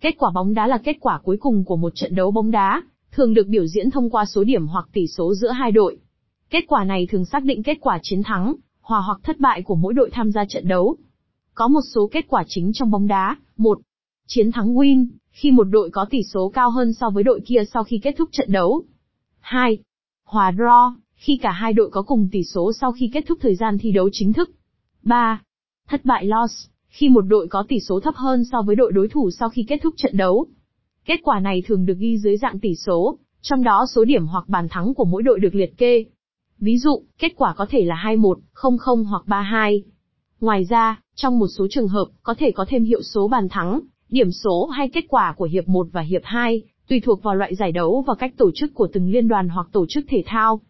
Kết quả bóng đá là kết quả cuối cùng của một trận đấu bóng đá, thường được biểu diễn thông qua số điểm hoặc tỷ số giữa hai đội. Kết quả này thường xác định kết quả chiến thắng, hòa hoặc thất bại của mỗi đội tham gia trận đấu. Có một số kết quả chính trong bóng đá. 1. Chiến thắng win, khi một đội có tỷ số cao hơn so với đội kia sau khi kết thúc trận đấu. 2. Hòa draw, khi cả hai đội có cùng tỷ số sau khi kết thúc thời gian thi đấu chính thức. 3. Thất bại loss, khi một đội có tỷ số thấp hơn so với đội đối thủ sau khi kết thúc trận đấu. Kết quả này thường được ghi dưới dạng tỷ số, trong đó số điểm hoặc bàn thắng của mỗi đội được liệt kê. Ví dụ, kết quả có thể là 2-1, 0-0 hoặc 3-2. Ngoài ra, trong một số trường hợp, có thể có thêm hiệu số bàn thắng, điểm số hay kết quả của hiệp 1 và hiệp 2, tùy thuộc vào loại giải đấu và cách tổ chức của từng liên đoàn hoặc tổ chức thể thao.